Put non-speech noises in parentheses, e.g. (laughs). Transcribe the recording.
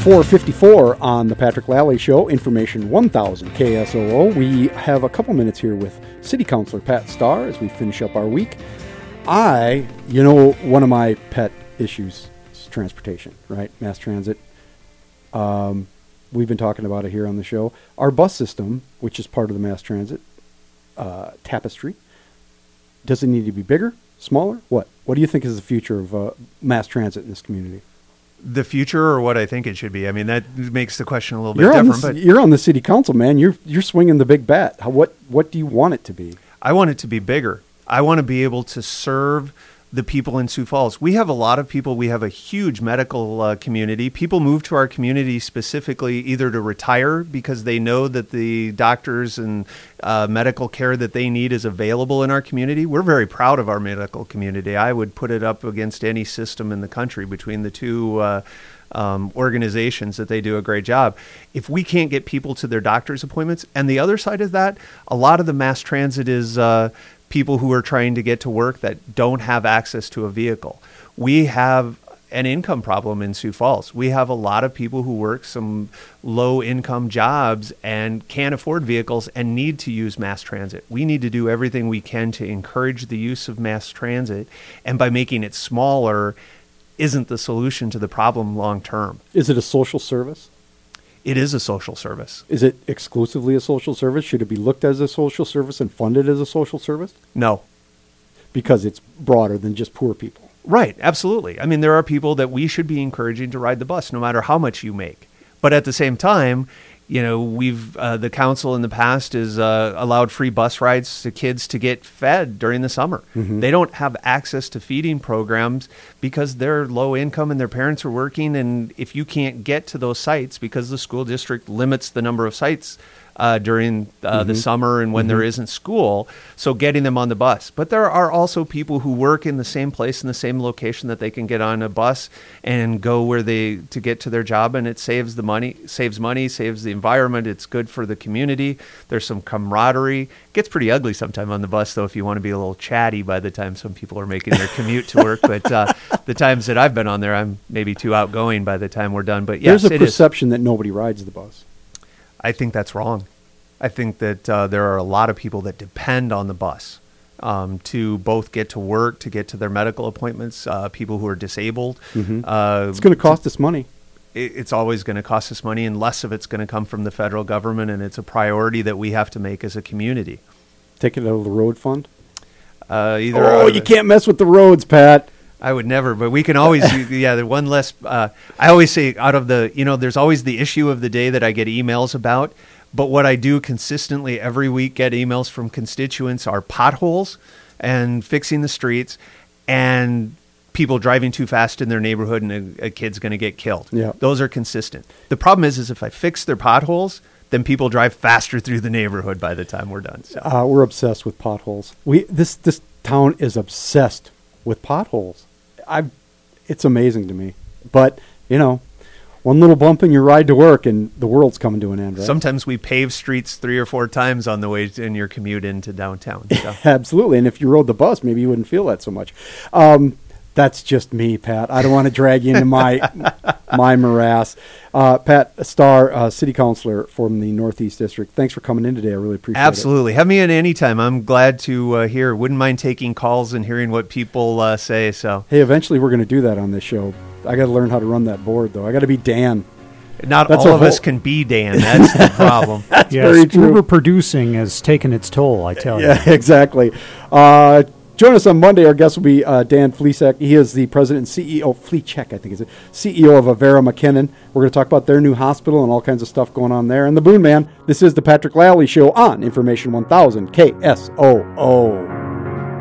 454 on the Patrick Lally Show, Information 1000 KSOO. We have a couple minutes here with City Councilor Pat Starr as we finish up our week. I, you know, one of my pet issues is transportation, right? Mass transit. Um, we've been talking about it here on the show. Our bus system, which is part of the mass transit uh, tapestry, does it need to be bigger, smaller? What? What do you think is the future of uh, mass transit in this community? The future or what I think it should be. I mean, that makes the question a little bit You're on, different. the, but you're on the city council, man. You're you're swinging the big bat. How, what what do you want it to be? I want it to be bigger. I want to be able to serve the people in Sioux Falls. We have a lot of people. We have a huge medical uh, community. People move to our community specifically either to retire because they know that the doctors and uh, medical care that they need is available in our community. We're very proud of our medical community. I would put it up against any system in the country between the two. Uh, um, organizations that they do a great job. If we can't get people to their doctor's appointments, and the other side of that, a lot of the mass transit is uh, people who are trying to get to work that don't have access to a vehicle. We have an income problem in Sioux Falls. We have a lot of people who work some low income jobs and can't afford vehicles and need to use mass transit. We need to do everything we can to encourage the use of mass transit, and by making it smaller, isn't the solution to the problem long term. Is it a social service? It is a social service. Is it exclusively a social service? Should it be looked as a social service and funded as a social service? No. Because it's broader than just poor people. Right, absolutely. I mean, there are people that we should be encouraging to ride the bus no matter how much you make. But at the same time, you know, we've uh, the council in the past has uh, allowed free bus rides to kids to get fed during the summer. Mm-hmm. They don't have access to feeding programs because they're low income and their parents are working. And if you can't get to those sites because the school district limits the number of sites uh, during uh, the summer and when there isn't school, so getting them on the bus. But there are also people who work in the same place in the same location that they can get on a bus and go where they to get to their job, and it saves the money, saves money, saves the environment. It's good for the community. There's some camaraderie. It gets pretty ugly sometime on the bus though if you want to be a little chatty by the time some people are making their commute to work. But uh, (laughs) the times that I've been on there, I'm maybe too outgoing by the time we're done. But yes, There's a it is. perception that nobody rides the bus. I think that's wrong. I think that uh, there are a lot of people that depend on the bus um, to both get to work, to get to their medical appointments. Uh, people who are disabled. Uh, Mm-hmm. It's going to cost us money. it- it's always going to cost us money, and less of it's going to come from the federal government. And it's a priority that we have to make as a community. Take it out of the road fund. Uh, either Oh, you can't mess with the roads, Pat. I would never, but we can always, (laughs) yeah, the one less. Uh, I always say, out of the, you know, there's always the issue of the day that I get emails about. But what I do consistently every week get emails from constituents are potholes and fixing the streets and people driving too fast in their neighborhood and a, a kid's going to get killed. Yeah. Those are consistent. The problem is, is if I fix their potholes, then people drive faster (laughs) through the neighborhood by the time we're done. So. Uh, we're obsessed with potholes. We this this town is obsessed with potholes. I, it's amazing to me. But you know, one little bump in your ride to work, and the world's coming to an end. Right? Sometimes we pave streets three or four times on the way in your commute into downtown. So. (laughs) Absolutely. And if you rode the bus, maybe you wouldn't feel that so much. Um, that's just me, Pat. I don't want to drag you into my (laughs) my morass. Uh, Pat Starr, uh, City Councilor from the Northeast District. Thanks for coming in today. I really appreciate it. Absolutely. Have me in any time. I'm glad to uh, hear. Wouldn't mind taking calls and hearing what people uh, say. So, Hey, eventually we're going to do that on this show. I got to learn how to run that board, though. I got to be Dan. not That's all a of us can be Dan. That's the problem. (laughs) That's yes, very true. Uber producing has taken its toll. I tell you. Yeah, (laughs) exactly. Join us on Monday. Our guest will be uh, Dan Fleesack. He is the president and CEO, Fleechek, I think is it, CEO of Avera McKennan. We're going to talk about their new hospital and all kinds of stuff going on there. And the Boon Man, this is the Patrick Lally Show on Information 1000 KSOO.